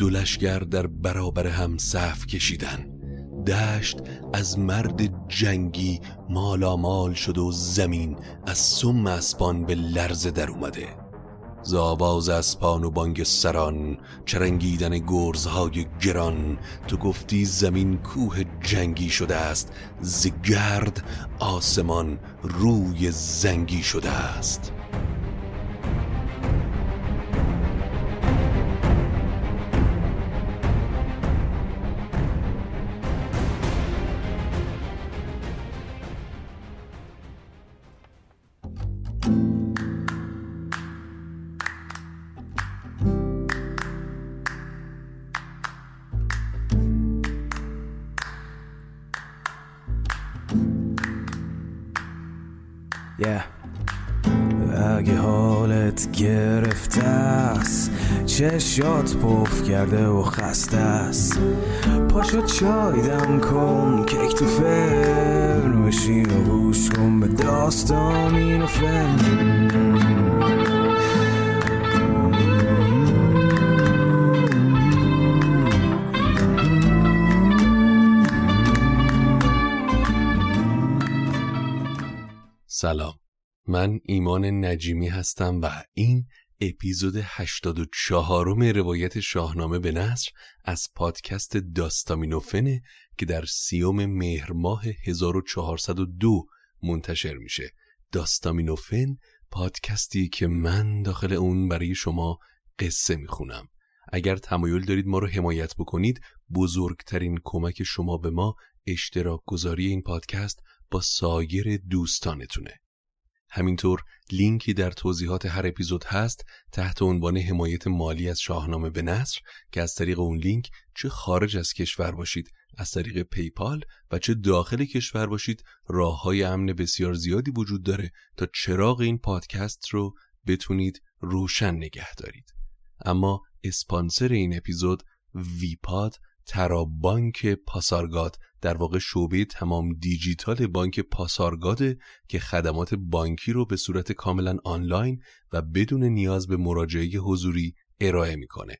دو لشگر در برابر هم صف کشیدن. دشت از مرد جنگی مالامال شد و زمین از سم اسپان به لرزه در اومده. زاواز اسپان و بانگ سران چرنگیدن گرزهای گران. تو گفتی زمین کوه جنگی شده است زگرد آسمان روی زنگی شده است. چشات پف کرده و خسته است. پاشو چای دم کن کیک تو فرن بشین و گوش کن به داستان این فن. سلام. من ایمان نجیمی هستم و این اپیزود 84 روایت شاهنامه به نصر از پادکست داستامینوفنه که در سیوم مهر ماه 1402 منتشر میشه. داستامینوفن پادکستی که من داخل اون برای شما قصه می‌خونم. اگر تمایل دارید ما رو حمایت بکنید بزرگترین کمک شما به ما اشتراک گذاری این پادکست با سایر دوستانتونه. همینطور لینکی در توضیحات هر اپیزود هست تحت عنوان حمایت مالی از شاهنامه به نثر که از طریق اون لینک چه خارج از کشور باشید از طریق PayPal و چه داخل کشور باشید راه های امن بسیار زیادی وجود داره تا چراغ این پادکست رو بتونید روشن نگه دارید. اما اسپانسر این اپیزود ویپاد فرابانک پاسارگاد در واقع شعبه تمام دیجیتال بانک پاسارگاده که خدمات بانکی رو به صورت کاملا آنلاین و بدون نیاز به مراجعه حضوری ارائه می‌کنه.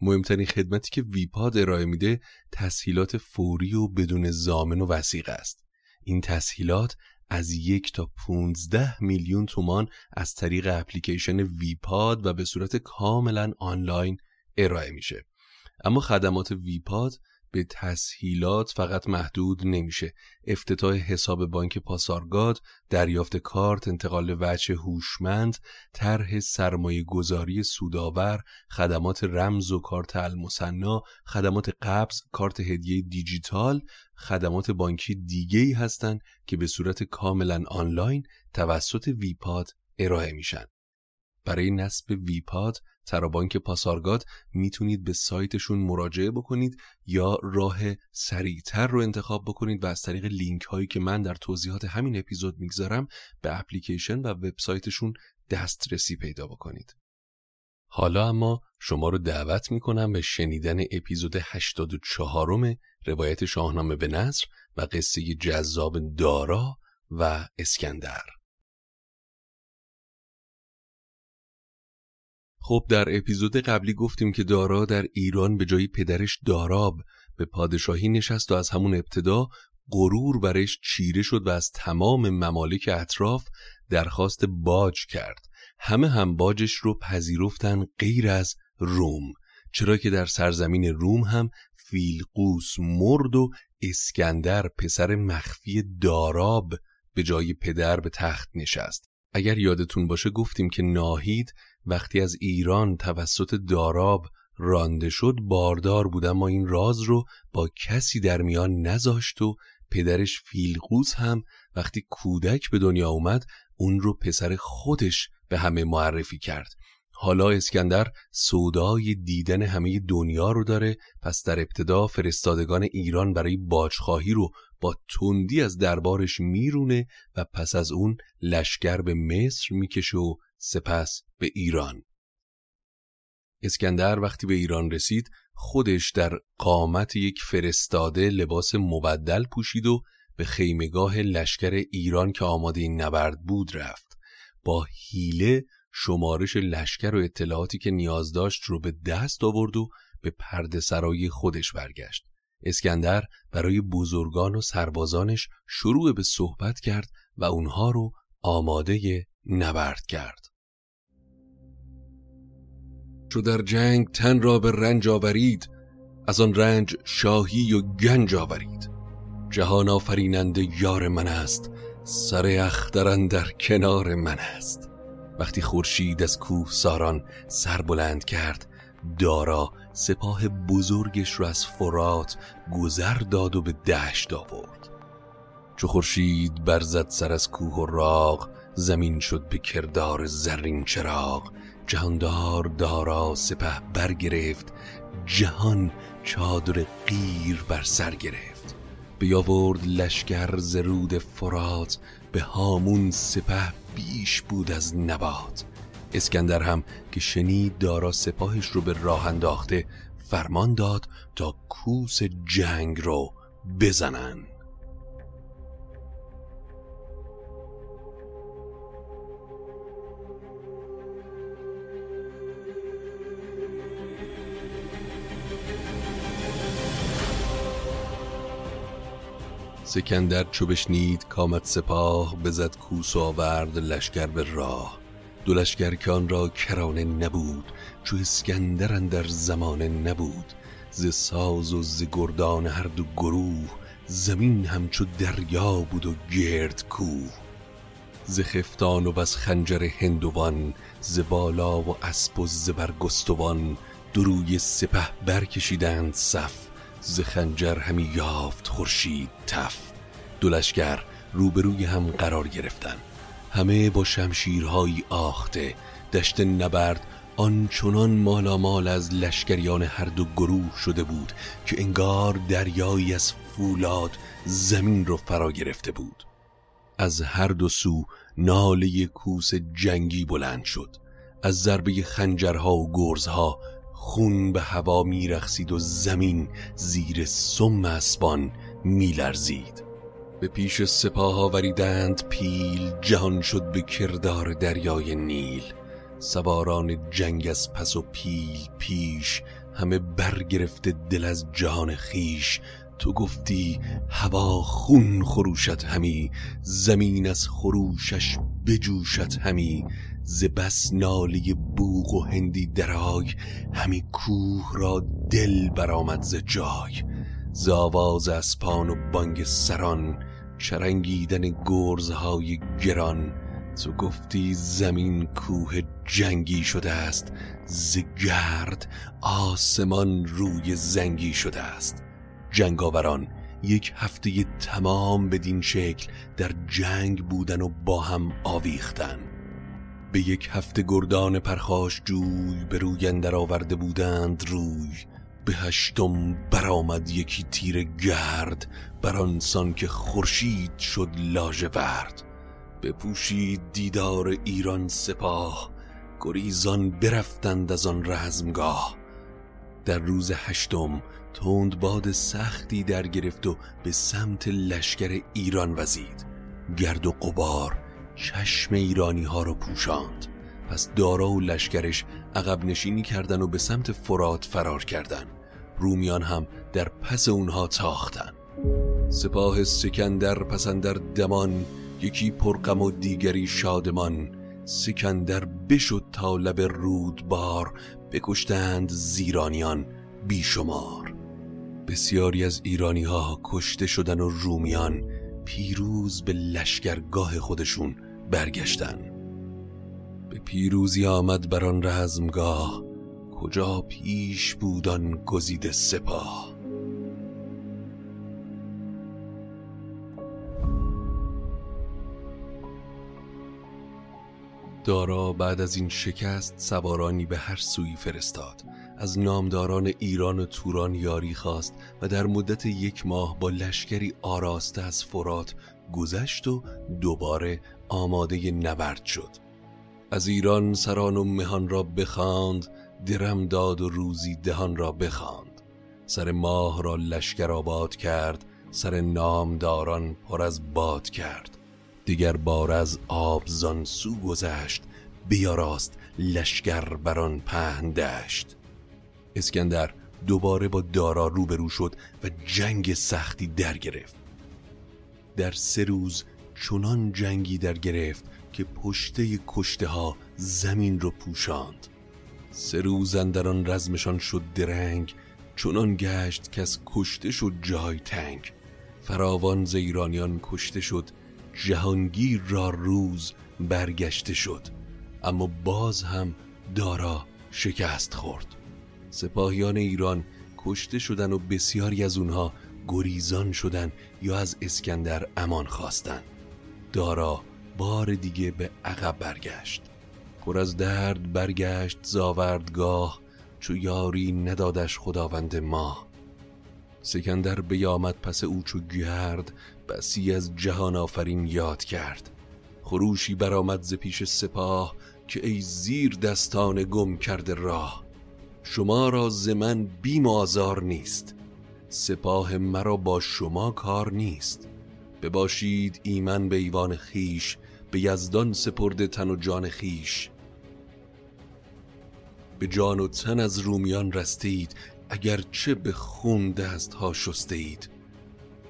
مهمترین خدمتی که ویپاد ارائه میده تسهیلات فوری و بدون زامن و وسیقه است. این تسهیلات از یک تا 15 میلیون تومان از طریق اپلیکیشن ویپاد و به صورت کاملا آنلاین ارائه میشه. اما خدمات ویپاد به تسهیلات فقط محدود نمیشه. افتتاح حساب بانک پاسارگاد دریافت کارت انتقال وجه هوشمند طرح سرمایه گذاری سودآور خدمات رمز و کارت المصنا خدمات قبض کارت هدیه دیجیتال خدمات بانکی دیگه ای هستند که به صورت کاملا آنلاین توسط ویپاد ارائه میشن. برای نصب ویپاد ترابانک پاسارگاد می‌تونید به سایتشون مراجعه بکنید یا راه سریعتر رو انتخاب بکنید و از طریق لینک هایی که من در توضیحات همین اپیزود می‌گذارم به اپلیکیشن و وبسایتشون دسترسی پیدا بکنید. حالا اما شما رو دعوت می‌کنم به شنیدن اپیزود 84 روایت شاهنامه به نصر و قصه جذاب دارا و اسکندر. خب در اپیزود قبلی گفتیم که دارا در ایران به جای پدرش داراب به پادشاهی نشست و از همون ابتدا غرور برش چیره شد و از تمام ممالک اطراف درخواست باج کرد. همه هم باجش رو پذیرفتن غیر از روم چرا که در سرزمین روم هم فیلقوس مرد و اسکندر پسر مخفی داراب به جای پدر به تخت نشست. اگر یادتون باشه گفتیم که ناهید وقتی از ایران توسط داراب رانده شد باردار بود اما این راز رو با کسی در میان نذاشت و پدرش فیلقوس هم وقتی کودک به دنیا اومد اون رو پسر خودش به همه معرفی کرد. حالا اسکندر سودای دیدن همه دنیا رو داره پس در ابتدا فرستادگان ایران برای باجخواهی رو با تندی از دربارش میرونه و پس از اون لشکر به مصر می‌کشه و سپس به ایران. اسکندر وقتی به ایران رسید خودش در قامت یک فرستاده لباس مبدل پوشید و به خیمگاه لشکر ایران که آماده این نبرد بود رفت. با حیله شمارش لشکر و اطلاعاتی که نیاز داشت رو به دست آورد و به پرده سرای خودش برگشت. اسکندر برای بزرگان و سربازانش شروع به صحبت کرد و اونها رو آماده نبرد کرد. چو در جنگ تن را به رنج آورید از آن رنج شاهی و گنج آورید. جهان آفریننده یار من است سر اخترن در کنار من است. وقتی خورشید از کوه ساران سر بلند کرد دارا سپاه بزرگش را از فرات گذر داد و به دشت آورد. چو خورشید برزد سر از کوه و راغ زمین شد به کردار زرین چراغ جهاندار دارا سپه برگرفت جهان چادر قیر بر سر گرفت. بیاورد لشکر زرود فرات به هامون سپه بیش بود از نبات. اسکندر هم که شنید دارا سپاهش رو به راه انداخته فرمان داد تا کوس جنگ رو بزنن سکندر چو بشنید کامد سپاه بزد کوس و آورد لشکر به راه. دو لشکر که آن را کرانه نبود چو اسکندر در زمانه نبود. ز ساز و ز گردان هر دو گروه زمین همچو دریا بود و گرد کوه. ز خفتان و از خنجر هندوان ز بالا و اسب و ز برگستوان دروی سپه برکشیدند صف. ز خنجر همی یافت خورشید تف. دو لشکر روبروی هم قرار گرفتن همه با شمشیرهایی آخته. دشت نبرد آنچنان مالامال از لشکریان هر دو گروه شده بود که انگار دریایی از فولاد زمین رو فرا گرفته بود. از هر دو سو ناله کوس جنگی بلند شد. از ضربه خنجرها و گرزها خون به هوا میرخسید و زمین زیر سم اسبان میلرزید. به پیش سپاه آوریدند پیل جهان شد به کردار دریای نیل. سواران جنگ از پس و پیل پیش همه برگرفته دل از جهان خیش تو گفتی هوا خون خروشت همی زمین از خروشش بجوشت همی. ز بس نالی بوغ و هندی درای همی کوه را دل برآمد ز جای. ز آواز اسپان و بانگ سران چرنگیدن گرزهای گران. تو گفتی زمین کوه جنگی شده است ز گرد آسمان روی زنگی شده است. جنگاوران یک هفته تمام بدین شکل در جنگ بودن و با هم آویختن به یک هفته گردان پرخاش جوی به روی اندر آورده بودند روی. به هشتم برآمد یکی تیر گرد بر آنسان که خورشید شد لاژورد بپوشید دیدار ایران سپاه گریزان برفتند از آن رزمگاه. در روز هشتم تند باد سختی در گرفت و به سمت لشکر ایران وزید. گرد و قبار چشم ایرانی ها رو پوشاند. پس دارا و لشکرش عقب نشینی کردن و به سمت فرات فرار کردن. رومیان هم در پس اونها تاختن. سپاه سکندر پسندر دمان یکی پرغم و دیگری شادمان. سکندر بشد تا لب رودبار بکشتند زیرانیان بیشمار. بسیاری از ایرانی ها کشته شدن و رومیان پیروز به لشکرگاه خودشون برگشتن. به پیروزی آمد بر آن رزمگاه کجا پیش بودن گزیده سپاه. دارا بعد از این شکست سوارانی به هر سوی فرستاد. از نامداران ایران و توران یاری خواست و در مدت یک ماه با لشکری آراسته از فرات گذشت و دوباره آماده نبرد شد. از ایران سران و مهان را بخواند درم داد و روزی دهان را بخواند. سر ماه را لشکر آباد کرد سر نامداران پر از باد کرد. دیگر بار از آب سو گذشت بیاراست لشکر بران پهن دشت. اسکندر دوباره با دارا روبرو شد و جنگ سختی در گرفت. در سه روز چنان جنگی در گرفت که پشته کشته ها زمین رو پوشاند. سه روز آن رزمشان شد درنگ چنان گشت که از کشته شد جای تنگ. فراوان زیرانیان کشته شد جهانگیر را روز برگشته شد. اما باز هم دارا شکست خورد. سپاهیان ایران کشته شدن و بسیاری از اونها گریزان شدن یا از اسکندر امان خواستن دارا بار دیگه به عقب برگشت. پر از درد برگشت زاوردگاه چو یاری ندادش خداوند ما. سکندر بیامد پس او چو گرد بسی از جهان آفرین یاد کرد. خروشی برآمد ز پیش سپاه که ای زیر دستان گم کرده راه. شما را ز من بیم آزار نیست. سپاه مرا با شما کار نیست. بباشید ایمن به ایوان خیش به یزدان سپرده تن و جان خیش به جان و تن از رومیان رستید اگر چه به خون دست ها شسته اید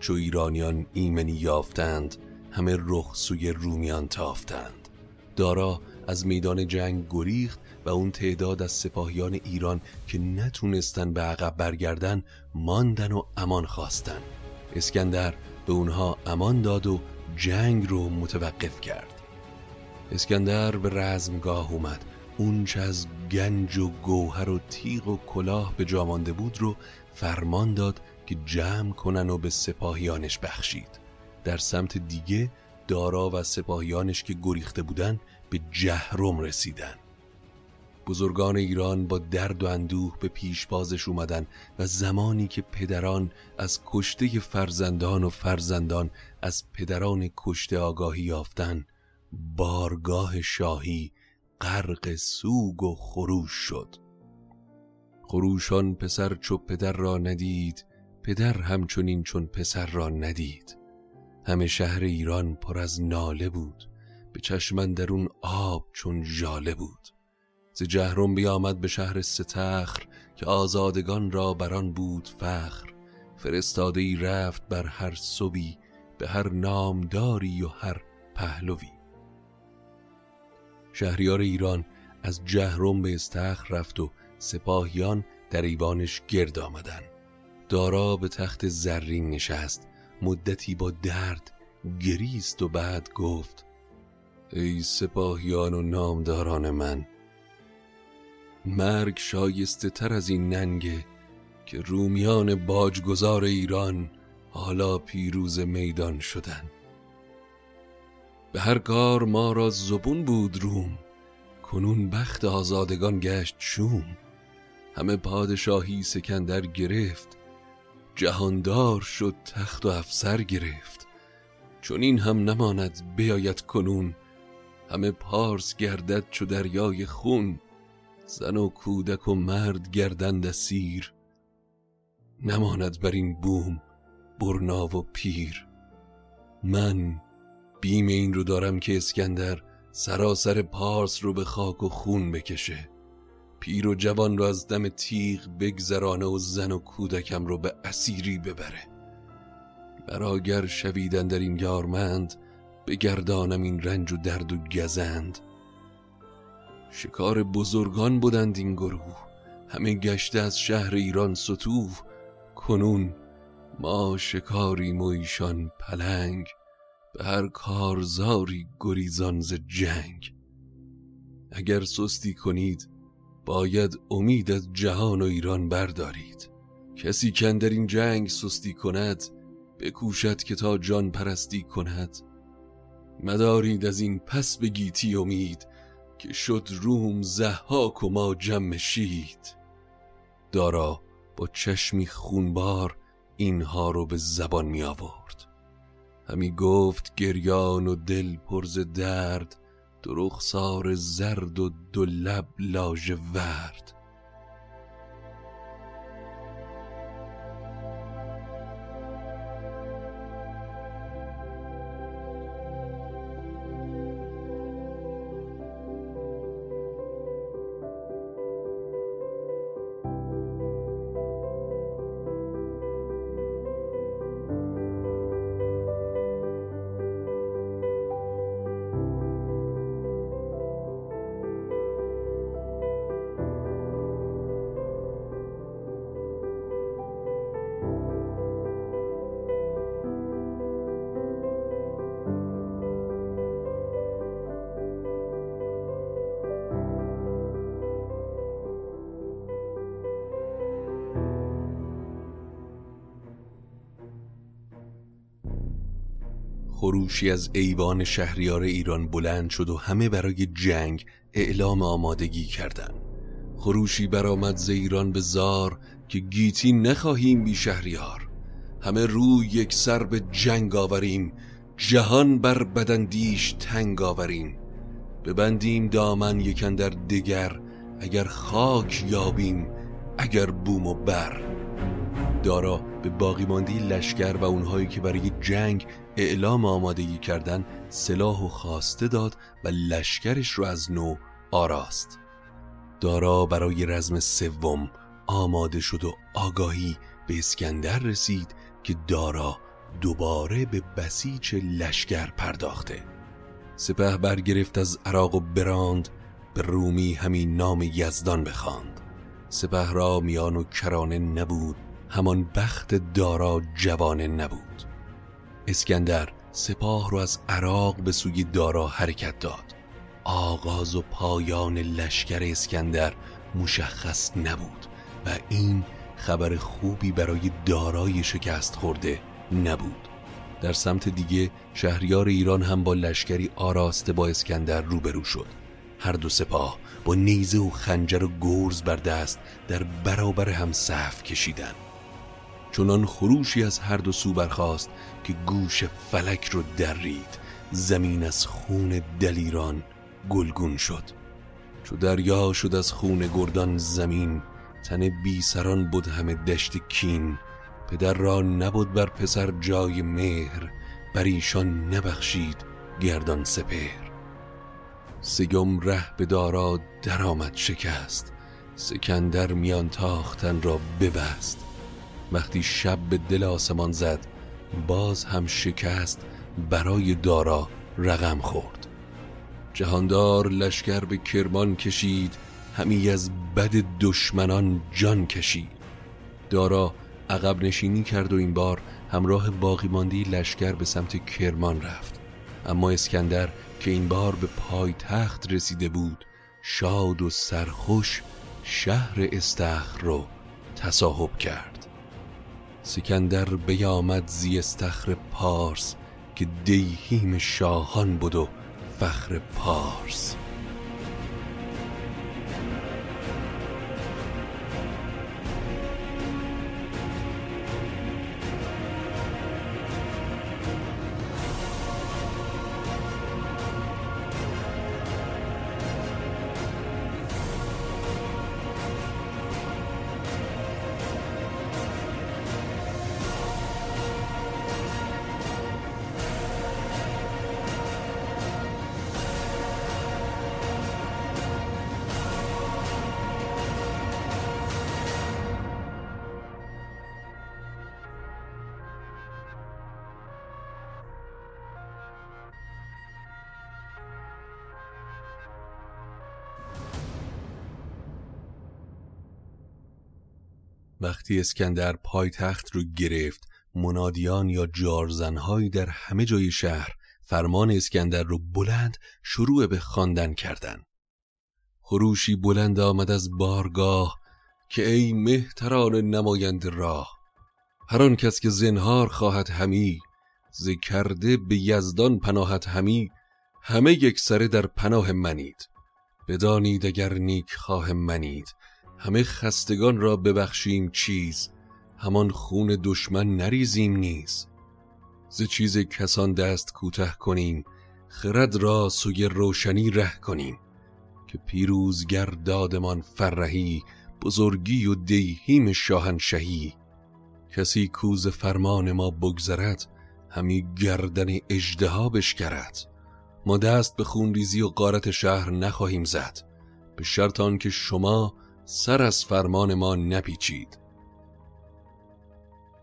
چو ایرانیان ایمنی یافتند همه رخ سوی رومیان تافتند. دارا از میدان جنگ گریخت و اون تعداد از سپاهیان ایران که نتونستن به عقب برگردن ماندن و امان خواستن. اسکندر به اونها امان داد و جنگ رو متوقف کرد. اسکندر به رزمگاه اومد. اونچه از گنج و گوهر و تیغ و کلاه به جامانده بود رو فرمان داد که جمع کنن و به سپاهیانش بخشید. در سمت دیگه دارا و سپاهیانش که گریخته بودن به جهرم رسیدن. بزرگان ایران با درد و اندوه به پیشبازش اومدن و زمانی که پدران از کشته فرزندان و فرزندان از پدران کشته آگاهی یافتن بارگاه شاهی غرق سوگ و خروش شد. خروشان پسر چو پدر را ندید پدر همچنین چون پسر را ندید. همه شهر ایران پر از ناله بود به چشمن درون آب چون جاله بود. ز جهرم بیامد به شهر ستخر که آزادگان را بران بود فخر. فرستاده ای رفت بر هر صبی به هر نامداری و هر پهلوی. شهریار ایران از جهرم به استخر رفت و سپاهیان در ایوانش گرد آمدن. دارا به تخت زرین نشست. مدتی با درد گریست و بعد گفت ای سپاهیان و نامداران من مرگ شایسته تر از این ننگه که رومیان باجگذار ایران حالا پیروز میدان شدن. به هر کار ما را زبون بود روم کنون بخت آزادگان گشت شوم. همه پادشاهی سکندر گرفت جهاندار شد تخت و افسر گرفت. چون این هم نماند بیاید کنون همه پارس گردد چو دریای خون. زن و کودک و مرد گردند سیر نماند بر این بوم برنا و پیر. من بیم این رو دارم که اسکندر سراسر پارس رو به خاک و خون بکشه. پیر و جوان رو از دم تیغ بگذرانه و زن و کودکم رو به اسیری ببره. براگر شویدن در این یارمند بگردانم این رنج و درد و گزند. شکار بزرگان بودند این گروه. همه گشته از شهر ایران ستوه. کنون ما شکاریم و ایشان پلنگ. به هر کارزاری گریزان ز جنگ. اگر سستی کنید باید امید از جهان و ایران بردارید. کسی که در این جنگ سستی کند بکوشد که تا جان پرستی کند. مدارید از این پس به گیتی امید. که شد روم زحاک و ما جمشید دارا با چشمی خونبار اینها رو به زبان می آورد. همی گفت گریان و دل پرز درد دو رخسار زرد و دو لب ورد. خروشی از ایوان شهریار ایران بلند شد و همه برای جنگ اعلام آمادگی کردند. خروشی برآمد ز ایران به زار که گیتی نخواهیم بی شهریار. همه روی یک سر به جنگ آوریم جهان بر بدندیش تنگ آوریم. ببندیم دامن یکن در دگر اگر خاک یابیم اگر بوم و بر. دارا به باقی ماندی لشکر و اونهایی که برای جنگ اعلام آمادگی کردن سلاح و خواسته داد و لشکرش رو از نو آراست. دارا برای رزم سوم آماده شد و آگاهی به اسکندر رسید که دارا دوباره به بسیچ لشکر پرداخته. سپه برگرفت از عراق و براند به رومی همین نام یزدان بخواند. سپه را میان و کرانه نبود همان بخت دارا جوانه نبود. اسکندر سپاه رو از عراق به سوی دارا حرکت داد. آغاز و پایان لشکر اسکندر مشخص نبود و این خبر خوبی برای دارای شکست خورده نبود. در سمت دیگه شهریار ایران هم با لشکری آراسته با اسکندر روبرو شد. هر دو سپاه با نیزه و خنجر و گرز بر دست در برابر هم صف کشیدند. چنان خروشی از هر دو سو برخاست که گوش فلک رو درید. زمین از خون دلیران گلگون شد. چو دریا شد از خون گردان زمین تن بی سران بود همه دشت کین. پدر را نبود بر پسر جای مهر بر ایشان نبخشید گردان سپهر. سگم ره به دارا درآمد شکست سکندر میان تاختن را ببست. وقتی شب به دل آسمان زد باز هم شکست برای دارا رقم خورد. جهاندار لشکر به کرمان کشید همی از بد دشمنان جان کشید. دارا عقب نشینی کرد و این بار همراه باقی ماندی لشکر به سمت کرمان رفت. اما اسکندر که این بار به پای تخت رسیده بود شاد و سرخوش شهر استخر رو تصاحب کرد. سکندر بیامد زی استخر پارس که دیهیم شاهان بود و فخر پارس. وقتی اسکندر پایتخت رو گرفت منادیان یا جارزنهایی در همه جای شهر فرمان اسکندر رو بلند شروع به خواندن کردند. خروشی بلند آمد از بارگاه که ای مهتران نمایند راه. هر آن کس که زنهار خواهد همی ز کرده به یزدان پناهت همی همه یک سره در پناه منید. بدانید اگر نیک خواهم منید. همه خستگان را ببخشیم چیز همان خون دشمن نریزیم نیز. ز چیز کسان دست کوته کنیم خرد را سوی روشنی ره کنیم. که پیروزگر دادمان فرهی بزرگی و دیهیم شاهنشهی. کسی کوز فرمان ما بگذرد همی گردن اجدها بشکرد. ما دست به خونریزی و قارت شهر نخواهیم زد. به شرط که شما سر از فرمان ما نپیچید.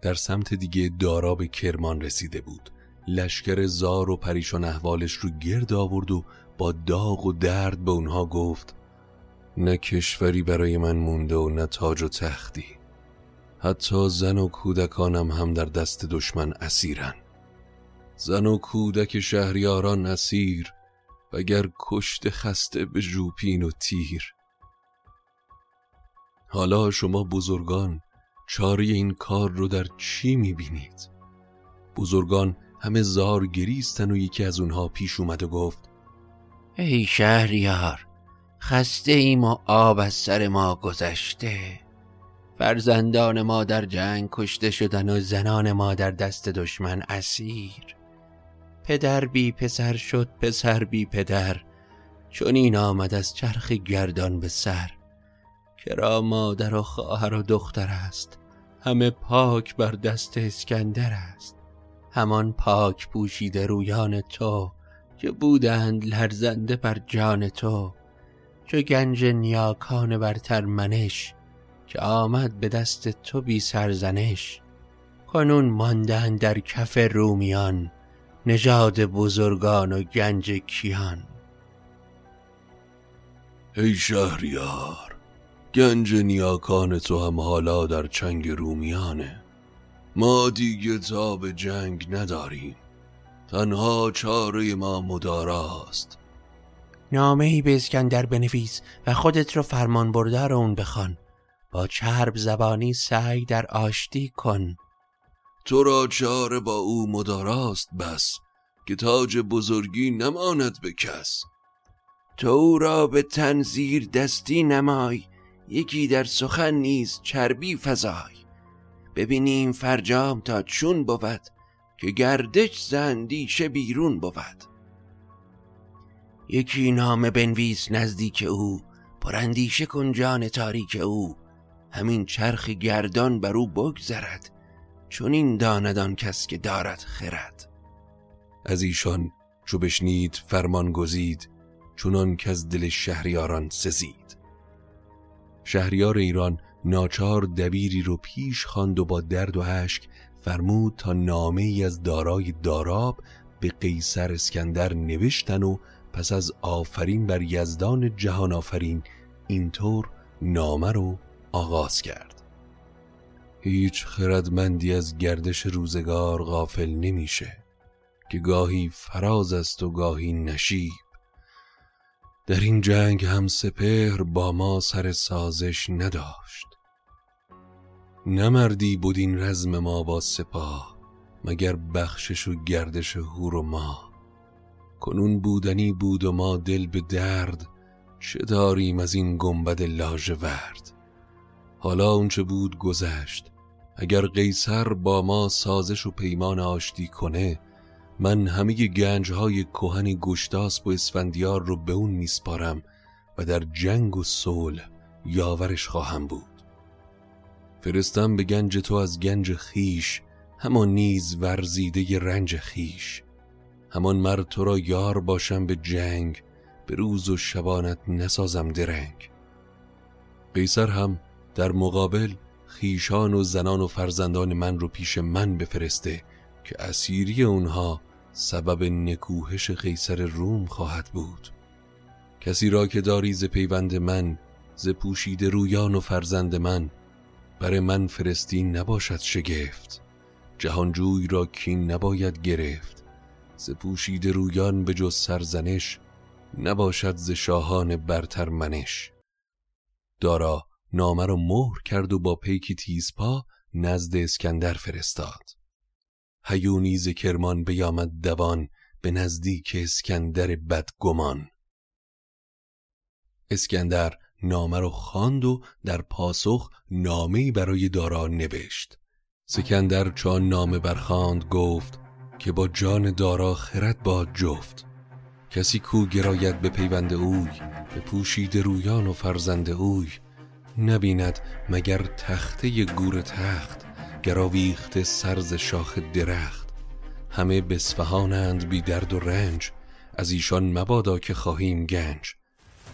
در سمت دیگه دارا به کرمان رسیده بود. لشکر زار و پریشان احوالش رو گرد آورد و با داغ و درد به اونها گفت نه کشوری برای من مونده و نه تاج و تختی. حتی زن و کودکانم هم در دست دشمن اسیرن. زن و کودک شهریاران اسیر وگر کشت خسته به ژوپین و تیر. حالا شما بزرگان چاری این کار رو در چی می‌بینید؟ بزرگان همه زار گریستن و یکی از اونها پیش اومد و گفت ای شهریار خسته ایم و آب از سر ما گذشته. فرزندان ما در جنگ کشته شدن و زنان ما در دست دشمن اسیر. پدر بی پسر شد پسر بی پدر. چون این آمد از چرخ گردان به سر. کرا مادر و خواهر و دختر است؟ همه پاک بر دست اسکندر است. همان پاک پوشیده رویان تو که بودند لرزنده بر جان تو. چو گنج نیاکان بر منش که آمد به دست تو بی سرزنش. کنون ماندن در کف رومیان نژاد بزرگان و گنج کیان. ای شهریار گنج نیاکان تو هم حالا در چنگ رومیانه. ما دیگه تا به جنگ نداریم. تنها چاره ما مداراست. نامه ای به اسکندر بنویس و خودت رو فرمان بردار اون بخوان. با چرب زبانی سعی در آشتی کن. تو را چاره با او مداراست بس که تاج بزرگی نماند به کس. تو او را به تنظیر دستی نمای یکی در سخن نیز چربی فضای ببینیم فرجام تا چون بود که گردش زندیشه بیرون بود. یکی نام بنویس نزدیک او پراندیشه کن جان تاریک او. همین چرخ گردان بر او بگذرد چون این داندان کس که دارد خرد. از ایشان چو بشنید فرمان گزید چونان که از دل شهریاران سزید. شهریار ایران ناچار دبیری رو پیش خواند و با درد و اشک فرمود تا نامه ای از دارای داراب به قیصر اسکندر نوشتن و پس از آفرین بر یزدان جهان آفرین اینطور نامه رو آغاز کرد. هیچ خردمندی از گردش روزگار غافل نمیشه که گاهی فراز است و گاهی نشیب. در این جنگ هم سپهر با ما سر سازش نداشت. نمردی بود این رزم ما با سپاه مگر بخشش و گردش هور و ما. کنون بودنی بود و ما دل به درد چه داریم از این گنبد ورد حالا اونچه بود گذشت اگر قیصر با ما سازش و پیمان آشتی کنه من همه گنج های کوهن گشتاس و اسفندیار رو به اون میسپارم و در جنگ و صلح یاورش خواهم بود. فرستم به گنج تو از گنج خیش همان نیز ورزیده رنج خیش همان مرد تو را یار باشم به جنگ به روز و شبانت نسازم درنگ. قیصر هم در مقابل خیشان و زنان و فرزندان من رو پیش من بفرسته که اسیری اونها سبب نکوهش قیصر روم خواهد بود. کسی را که داری ز پیوند من ز پوشید رویان و فرزند من بر من فرستی نباشد شگفت. جهانجوی را کین نباید گرفت. ز پوشیده رویان به جز سرزنش نباشد ز شاهان برتر منش. دارا نامه را مهر کرد و با پیکی تیزپا نزد اسکندر فرستاد. هیونی ز کرمان بیامد دوان به نزدیک اسکندر بدگمان. اسکندر نامه رو خواند و در پاسخ نامه‌ای برای دارا نوشت. سکندر چون نامه برخاند گفت که با جان دارا خرد با جفت. کسی کو گراید به پیوند اوی به پوشید رویان و فرزند اوی. نبیند مگر تخته گور تخت گراویخت سرز شاخ درخت. همه بسفهانند بی درد و رنج از ایشان مبادا که خواهیم گنج.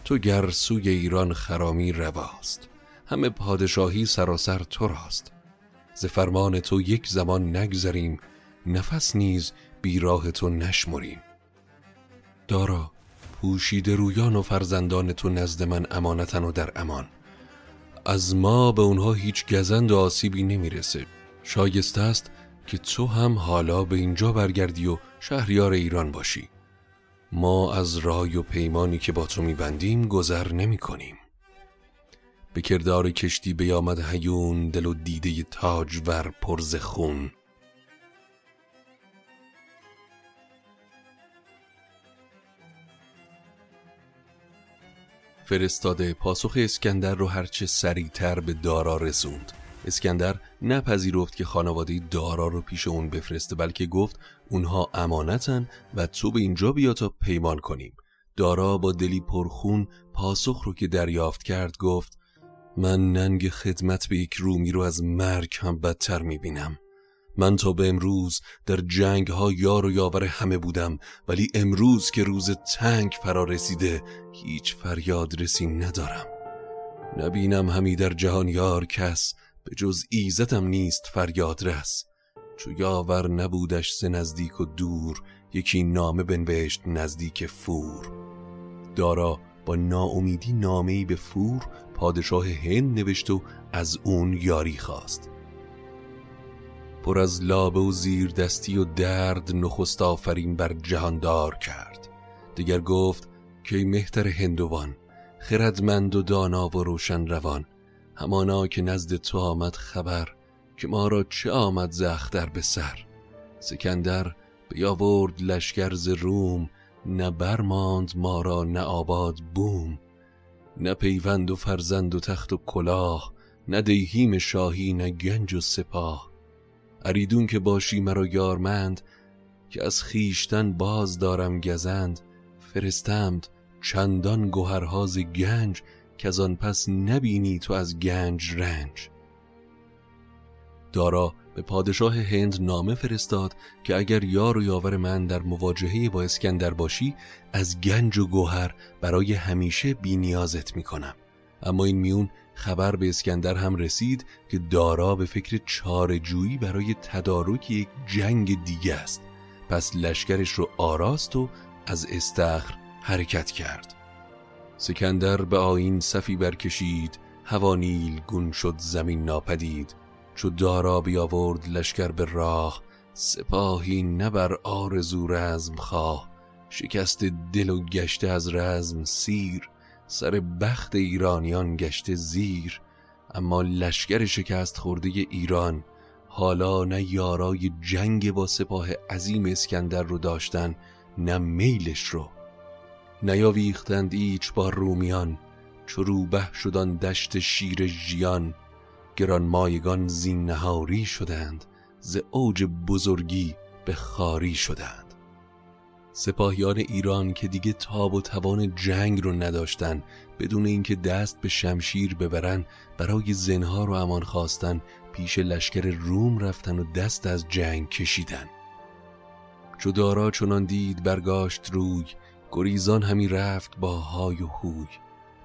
تو گر سوی ایران خرامی رواست همه پادشاهی سراسر تو راست. ز فرمان تو یک زمان نگذریم نفس نیز بیراه تو نشمریم. دارا پوشید رویان و فرزندان تو نزد من امانتن و در امان. از ما به اونها هیچ گزند و آسیبی نمی‌رسه. شایسته است که تو هم حالا به اینجا برگردی و شهریار ایران باشی. ما از رای و پیمانی که با تو میبندیم گذر نمی کنیم به کردار کشتی بیامد هیون دل و دیده تاج ور پرز خون. فرستاده پاسخ اسکندر رو هرچه سریعتر به دارا رسوند. اسکندر نپذیرفت که خانواده دارا رو پیش اون بفرسته بلکه گفت اونها امانتن و تو به اینجا بیا تا پیمان کنیم. دارا با دلی پرخون پاسخ رو که دریافت کرد گفت من ننگ خدمت به یک رومی رو از مرگ هم بدتر می‌بینم. من تا به امروز در جنگ ها یار و یاور همه بودم ولی امروز که روز تنگ فرا رسیده هیچ فریاد رسی ندارم. نبینم همی در جهان یار کس به جز ایزتم نیست فریاد رس. چو یاور نبودش ز نزدیک و دور یکی نامه بنوشت نزدیک فور. دارا با ناامیدی نامه‌ای به فور پادشاه هند نوشت و از اون یاری خواست. پر از لابه و زیر دستی و درد نخست آفرین بر جهاندار کرد. دیگر گفت که مهتر هندوان خردمند و دانا و روشن روان همانا که نزد تو آمد خبر که ما را چه آمد زختر به سر. سکندر بیاورد لشکر ز روم نه برماند ما را نه آباد بوم. نه پیوند و فرزند و تخت و کلاه نه دیهیم شاهی نه گنج و سپاه. اریدون که باشی مرا یارمند که از خیشتن باز دارم گزند فرستمد چندان گوهرهاز گنج که پس نبینی تو از گنج رنج. دارا به پادشاه هند نامه فرستاد که اگر یار و یاور من در مواجهه با اسکندر باشی از گنج و گوهر برای همیشه بی نیازت می کنم. اما این میون خبر به اسکندر هم رسید که دارا به فکر چارجویی برای تدارک یک جنگ دیگه است. پس لشکرش رو آراست و از استخر حرکت کرد. سکندر به آین صفی برکشید هوانیل گون شد زمین ناپدید. چو دارا بیاورد لشکر به راه سپاهی نبر آرزو رزم خواه. شکست دل و گشته از رزم سیر سر بخت ایرانیان گشته زیر. اما لشکر شکست خورده ایران حالا نه یارای جنگ با سپاه عظیم اسکندر رو داشتن نه میلش رو. نیاویختند ایچ با رومیان چو روبه شدن دشت شیر ژیان. گران مایگان زین نهاری شدند ز اوج بزرگی به خاری شدند. سپاهیان ایران که دیگه تاب و توان جنگ رو نداشتن بدون اینکه دست به شمشیر ببرن برای زنها رو امان خواستن پیش لشکر روم رفتن و دست از جنگ کشیدن. چو دارا چنان دید برگاشت روی گریزان همی رفت با های و هوی.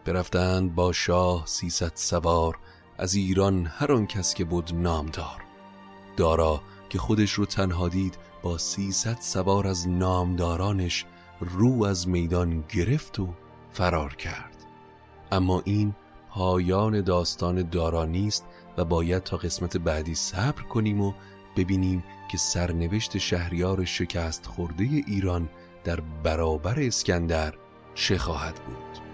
برفتند با شاه سیصد سوار از ایران هر آن کس که بود نامدار. دارا که خودش رو تنها دید با سیصد سوار از نامدارانش رو از میدان گرفت و فرار کرد. اما این پایان داستان دارا نیست و باید تا قسمت بعدی صبر کنیم و ببینیم که سرنوشت شهریار شکست خورده ایران در برابر اسکندر چه خواهد بود.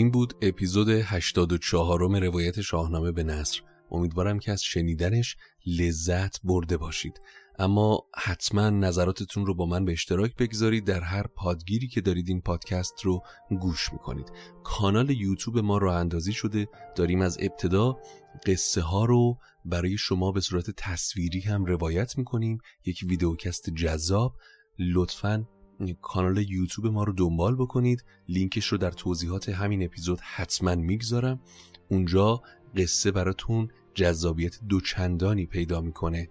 این بود اپیزود 84 م روایت شاهنامه به نصر. امیدوارم که از شنیدنش لذت برده باشید. اما حتما نظراتتون رو با من به اشتراک بگذارید. در هر پادگیری که دارید این پادکست رو گوش می‌کنید. کانال یوتیوب ما راه اندازی شده. داریم از ابتدا قصه ها رو برای شما به صورت تصویری هم روایت می‌کنیم. یک ویدیوکست جذاب. لطفاً کانال یوتیوب ما رو دنبال بکنید. لینکش رو در توضیحات همین اپیزود حتما می‌گذارم. اونجا قصه براتون جذابیت دوچندانی پیدا می‌کنه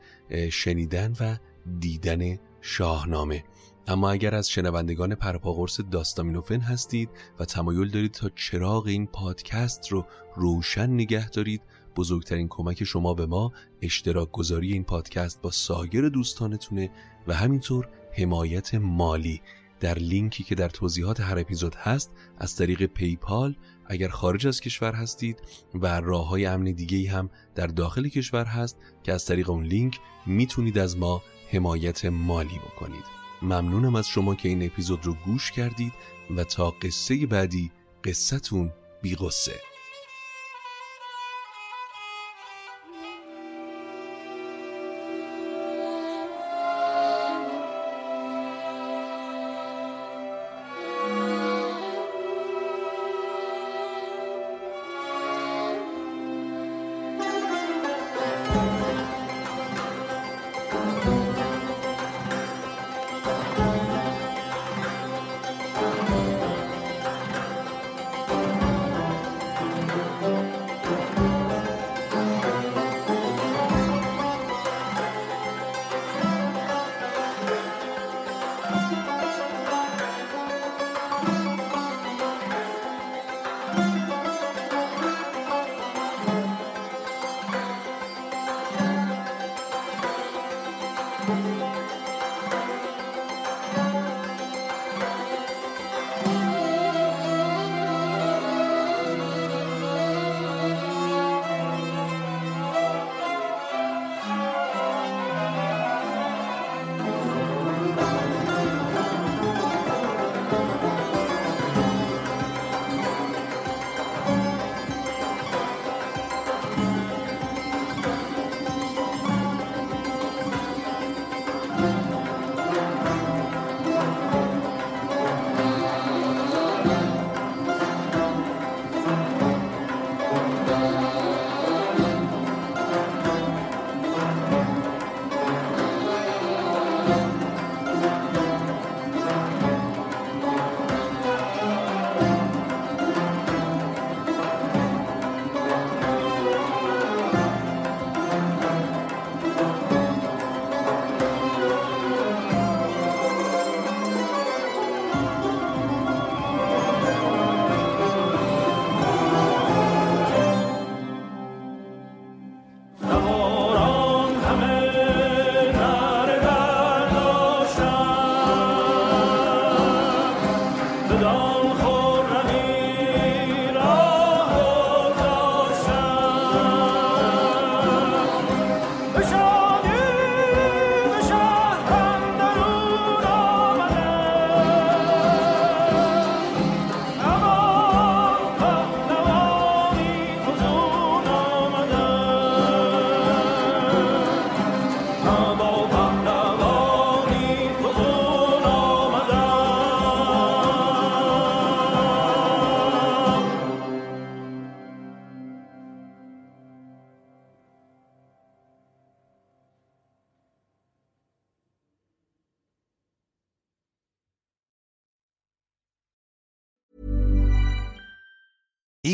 شنیدن و دیدن شاهنامه. اما اگر از شنوندگان پرپاقرس داستامینوفن هستید و تمایل دارید تا چراغ این پادکست رو روشن نگه دارید بزرگترین کمک شما به ما اشتراک گذاری این پادکست با سایر دوستانتونه و همینطور حمایت مالی. در لینکی که در توضیحات هر اپیزود هست از طریق پیپال اگر خارج از کشور هستید و راه های امن دیگه هم در داخل کشور هست که از طریق اون لینک می‌تونید از ما حمایت مالی بکنید. ممنونم از شما که این اپیزود رو گوش کردید و تا قصه بعدی قصتون بی